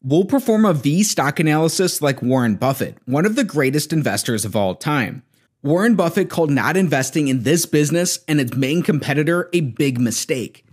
We'll perform a V stock analysis like Warren Buffett, one of the greatest investors of all time. Warren Buffett called not investing in this business and its main competitor a big mistake.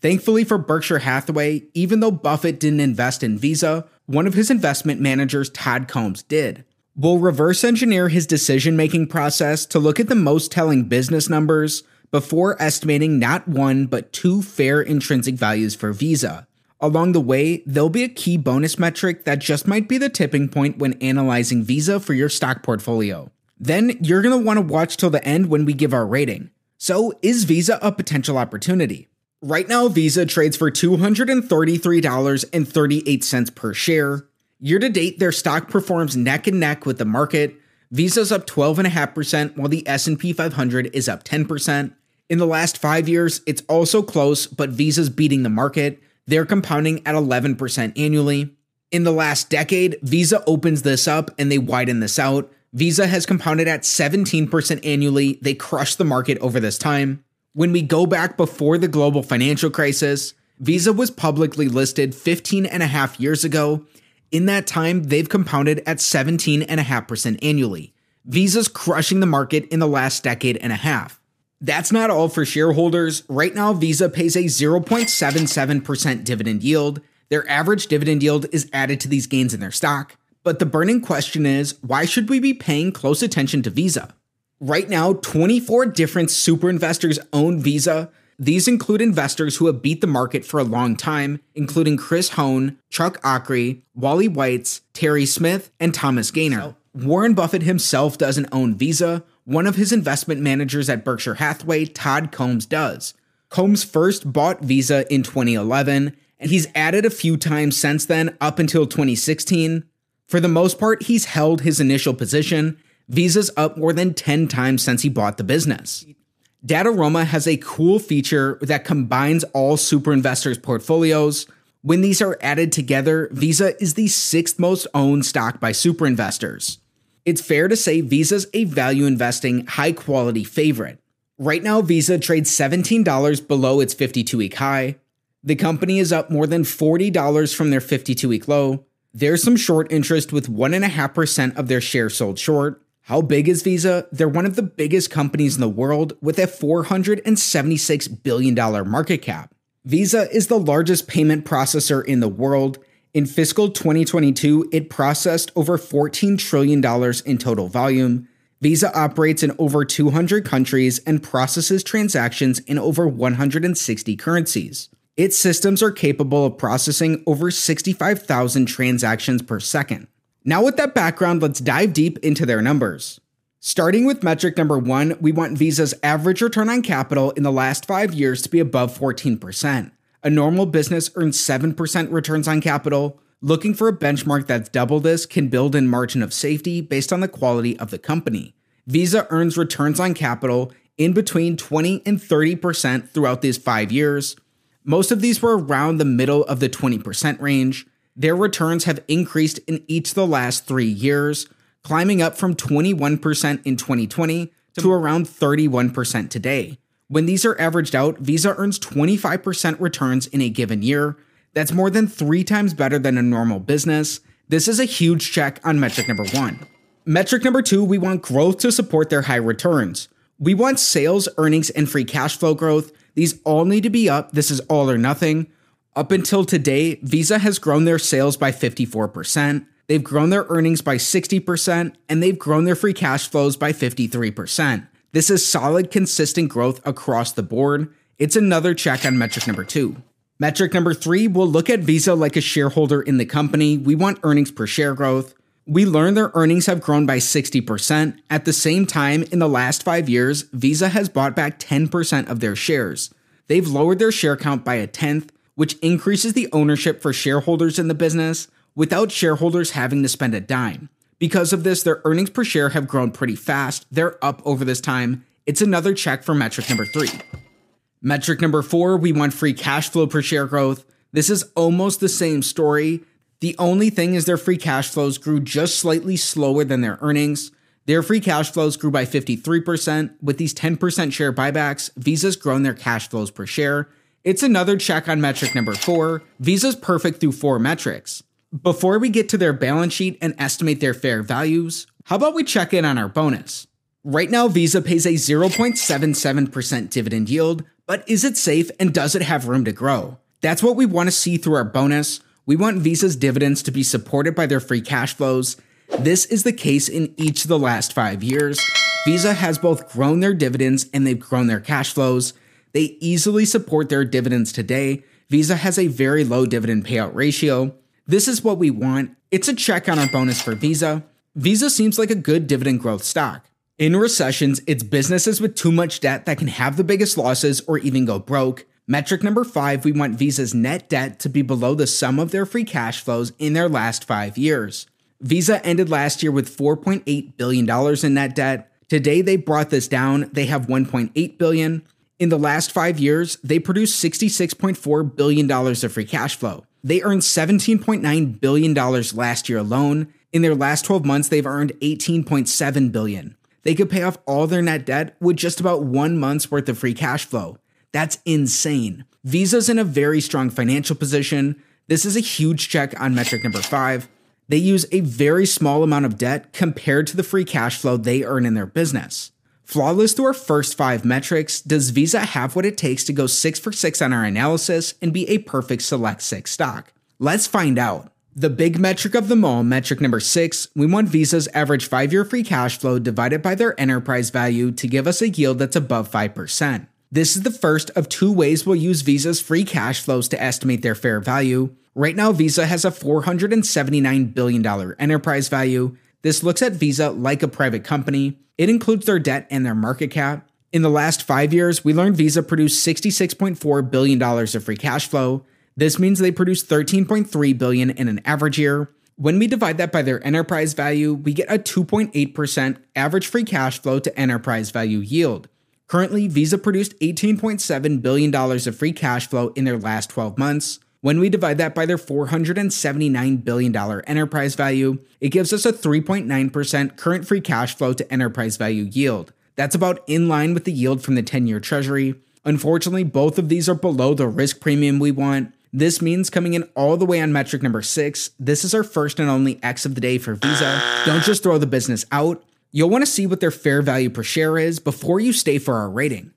Thankfully for Berkshire Hathaway, even though Buffett didn't invest in Visa, one of his investment managers, Todd Combs, did. We'll reverse engineer his decision making process to look at the most telling business numbers before estimating not one but two fair intrinsic values for Visa. Along the way, there'll be a key bonus metric that just might be the tipping point when analyzing Visa for your stock portfolio. Then you're going to want to watch till the end when we give our rating. So, is Visa a potential opportunity? Right now, Visa trades for $233.38 per share. Year to date, their stock performs neck and neck with the market. Visa's up 12.5%, while the S&P 500 is up 10%. In the last 5 years, it's also close, but Visa's beating the market. They're compounding at 11% annually. In the last decade, Visa opens this up and they widen this out. Visa has compounded at 17% annually. They crushed the market over this time. When we go back before the global financial crisis, Visa was publicly listed 15 and a half years ago. In that time, they've compounded at 17.5% annually. Visa's crushing the market in the last decade and a half. That's not all for shareholders. Right now, Visa pays a 0.77% dividend yield. Their average dividend yield is added to these gains in their stock. But the burning question is why should we be paying close attention to Visa? Right now, 24 different super investors own Visa. These include investors who have beat the market for a long time, including Chris Hohn, Chuck Akre, Wally Weitz, Terry Smith, and Thomas Gayner. Warren Buffett himself doesn't own Visa, one of his investment managers at Berkshire Hathaway, Todd Combs, does. Combs first bought Visa in 2011, and he's added a few times since then up until 2016. For the most part, he's held his initial position. Visa's up more than 10 times since he bought the business. Dataroma has a cool feature that combines all super investors' portfolios. When these are added together, Visa is the sixth most owned stock by super investors it's fair to say Visa's a value investing, high quality favorite. Right now, Visa trades $17 below its 52 week high. The company is up more than $40 from their 52 week low. There's some short interest with 1.5% of their shares sold short. How big is Visa? They're one of the biggest companies in the world with a $476 billion market cap. Visa is the largest payment processor in the world in fiscal 2022, it processed over $14 trillion in total volume. Visa operates in over 200 countries and processes transactions in over 160 currencies. Its systems are capable of processing over 65,000 transactions per second. Now, with that background, let's dive deep into their numbers. Starting with metric number one, we want Visa's average return on capital in the last five years to be above 14%. A normal business earns 7% returns on capital. Looking for a benchmark that's double this can build in margin of safety based on the quality of the company. Visa earns returns on capital in between 20 and 30% throughout these five years. Most of these were around the middle of the 20% range. Their returns have increased in each of the last three years, climbing up from 21% in 2020 to around 31% today. When these are averaged out, Visa earns 25% returns in a given year. That's more than three times better than a normal business. This is a huge check on metric number one. Metric number two, we want growth to support their high returns. We want sales, earnings, and free cash flow growth. These all need to be up. This is all or nothing. Up until today, Visa has grown their sales by 54%. they've grown their earnings by 60%, and they've grown their free cash flows by 53%. This is solid, consistent growth across the board. It's another check on metric number two. Metric number three, we'll look at Visa like a shareholder in the company. We want earnings per share growth. We learned their earnings have grown by 60%. At the same time, in the last five years, Visa has bought back 10% of their shares. They've lowered their share count by a tenth, which increases the ownership for shareholders in the business without shareholders having to spend a dime. Because of this, their earnings per share have grown pretty fast. They're up over this time. It's another check for metric number three. Metric number four, we want free cash flow per share growth. This is almost the same story. The only thing is their free cash flows grew just slightly slower than their earnings. Their free cash flows grew by 53%. With these 10% share buybacks, Visa's grown their cash flows per share. It's another check on metric number four. Visa's perfect through four metrics. Before we get to their balance sheet and estimate their fair values, how about we check in on our bonus? Right now, Visa pays a 0.77% dividend yield, but is it safe and does it have room to grow? That's what we want to see through our bonus. We want Visa's dividends to be supported by their free cash flows. This is the case in each of the last five years. Visa has both grown their dividends and they've grown their cash flows. They easily support their dividends today. Visa has a very low dividend payout ratio. This is what we want. It's a check on our bonus for Visa. Visa seems like a good dividend growth stock. In recessions, it's businesses with too much debt that can have the biggest losses or even go broke. Metric number five, we want Visa's net debt to be below the sum of their free cash flows in their last five years. Visa ended last year with $4.8 billion in net debt. Today they brought this down. They have 1.8 billion. In the last five years, they produced $66.4 billion of free cash flow. They earned $17.9 billion last year alone. In their last 12 months, they've earned 18.7 billion. They could pay off all their net debt with just about one month's worth of free cash flow. That's insane. Visa's in a very strong financial position. This is a huge check on metric number five. They use a very small amount of debt compared to the free cash flow they earn in their business. Flawless through our first five metrics, does Visa have what it takes to go six for six on our analysis and be a perfect select six stock? Let's find out. The big metric of them all, metric number six, we want Visa's average five year free cash flow divided by their enterprise value to give us a yield that's above 5%. This is the first of two ways we'll use Visa's free cash flows to estimate their fair value. Right now, Visa has a $479 billion enterprise value. This looks at Visa like a private company. It includes their debt and their market cap. In the last five years, we learned Visa produced $66.4 billion of free cash flow. This means they produced 13.3 billion in an average year. When we divide that by their enterprise value, we get a 2.8% average free cash flow to enterprise value yield. Currently, Visa produced $18.7 billion of free cash flow in their last 12 months. When we divide that by their $479 billion enterprise value, it gives us a 3.9% current free cash flow to enterprise value yield. That's about in line with the yield from the 10 year treasury. Unfortunately, both of these are below the risk premium we want. This means coming in all the way on metric number six, this is our first and only X of the day for Visa. Don't just throw the business out. You'll want to see what their fair value per share is before you stay for our rating.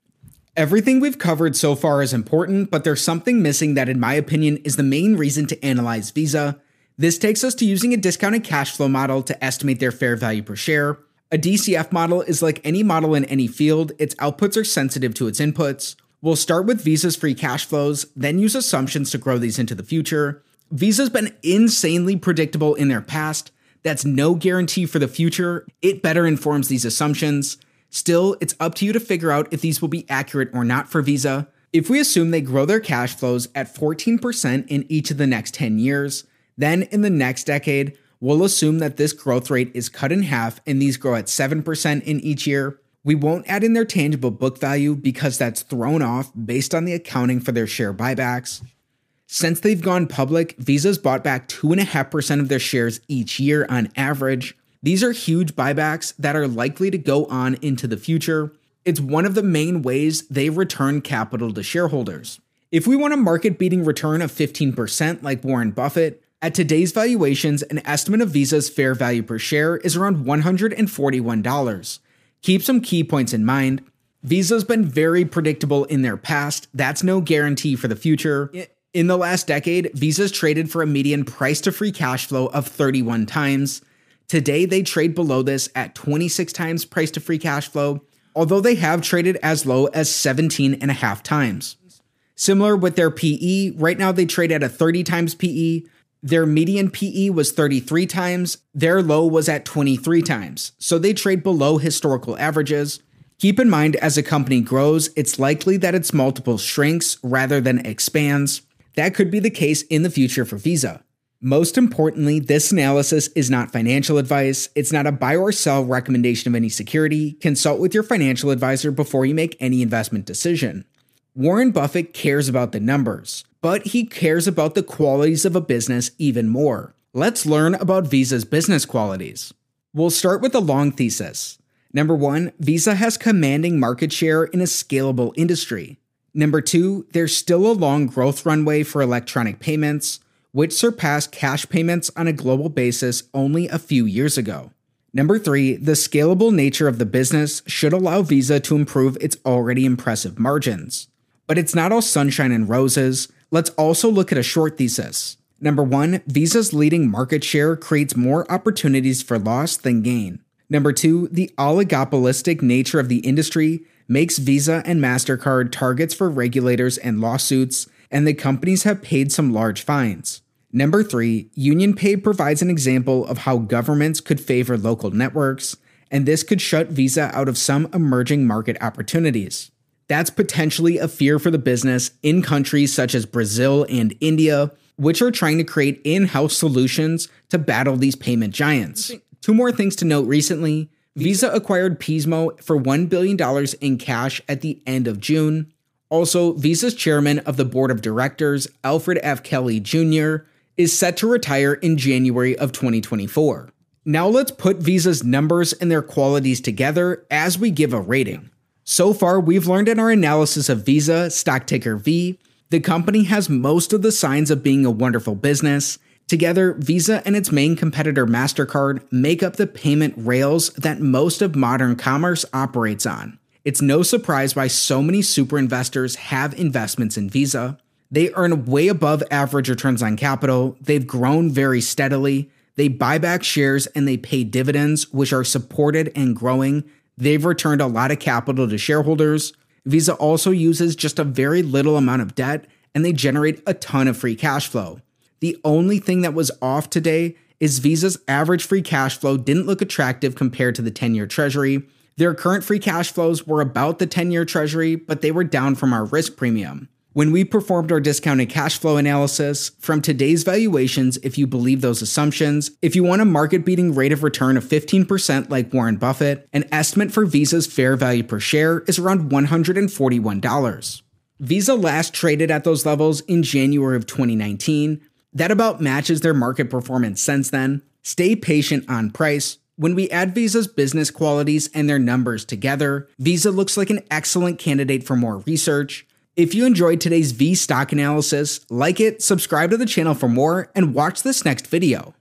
Everything we've covered so far is important, but there's something missing that, in my opinion, is the main reason to analyze Visa. This takes us to using a discounted cash flow model to estimate their fair value per share. A DCF model is like any model in any field, its outputs are sensitive to its inputs. We'll start with Visa's free cash flows, then use assumptions to grow these into the future. Visa's been insanely predictable in their past. That's no guarantee for the future. It better informs these assumptions. Still, it's up to you to figure out if these will be accurate or not for Visa. If we assume they grow their cash flows at 14% in each of the next 10 years, then in the next decade, we'll assume that this growth rate is cut in half and these grow at 7% in each year. We won't add in their tangible book value because that's thrown off based on the accounting for their share buybacks. Since they've gone public, Visa's bought back 2.5% of their shares each year on average. These are huge buybacks that are likely to go on into the future. It's one of the main ways they return capital to shareholders. If we want a market beating return of 15% like Warren Buffett, at today's valuations, an estimate of Visa's fair value per share is around $141. Keep some key points in mind. Visa's been very predictable in their past. That's no guarantee for the future. In the last decade, Visa's traded for a median price to free cash flow of 31 times. Today, they trade below this at 26 times price to free cash flow, although they have traded as low as 17 and a half times. Similar with their PE, right now they trade at a 30 times PE. Their median PE was 33 times, their low was at 23 times, so they trade below historical averages. Keep in mind, as a company grows, it's likely that its multiple shrinks rather than expands. That could be the case in the future for Visa. Most importantly, this analysis is not financial advice. It's not a buy or sell recommendation of any security. Consult with your financial advisor before you make any investment decision. Warren Buffett cares about the numbers, but he cares about the qualities of a business even more. Let's learn about Visa's business qualities. We'll start with the long thesis. Number one, Visa has commanding market share in a scalable industry. Number two, there's still a long growth runway for electronic payments, which surpassed cash payments on a global basis only a few years ago. Number three, the scalable nature of the business should allow Visa to improve its already impressive margins. But it's not all sunshine and roses. Let's also look at a short thesis. Number one, Visa's leading market share creates more opportunities for loss than gain. Number two, the oligopolistic nature of the industry makes Visa and MasterCard targets for regulators and lawsuits, and the companies have paid some large fines. Number three, UnionPay provides an example of how governments could favor local networks, and this could shut Visa out of some emerging market opportunities. That's potentially a fear for the business in countries such as Brazil and India, which are trying to create in house solutions to battle these payment giants. Two more things to note recently Visa acquired Pismo for $1 billion in cash at the end of June. Also, Visa's chairman of the board of directors, Alfred F. Kelly Jr., is set to retire in January of 2024. Now let's put Visa's numbers and their qualities together as we give a rating. So far, we've learned in our analysis of Visa, stock ticker V, the company has most of the signs of being a wonderful business, Together, Visa and its main competitor MasterCard make up the payment rails that most of modern commerce operates on. It's no surprise why so many super investors have investments in Visa. They earn way above average returns on capital, they've grown very steadily, they buy back shares and they pay dividends, which are supported and growing. They've returned a lot of capital to shareholders. Visa also uses just a very little amount of debt and they generate a ton of free cash flow. The only thing that was off today is Visa's average free cash flow didn't look attractive compared to the 10 year treasury. Their current free cash flows were about the 10 year treasury, but they were down from our risk premium. When we performed our discounted cash flow analysis, from today's valuations, if you believe those assumptions, if you want a market beating rate of return of 15% like Warren Buffett, an estimate for Visa's fair value per share is around $141. Visa last traded at those levels in January of 2019, that about matches their market performance since then. Stay patient on price. When we add Visa's business qualities and their numbers together, Visa looks like an excellent candidate for more research. If you enjoyed today's V stock analysis, like it, subscribe to the channel for more, and watch this next video.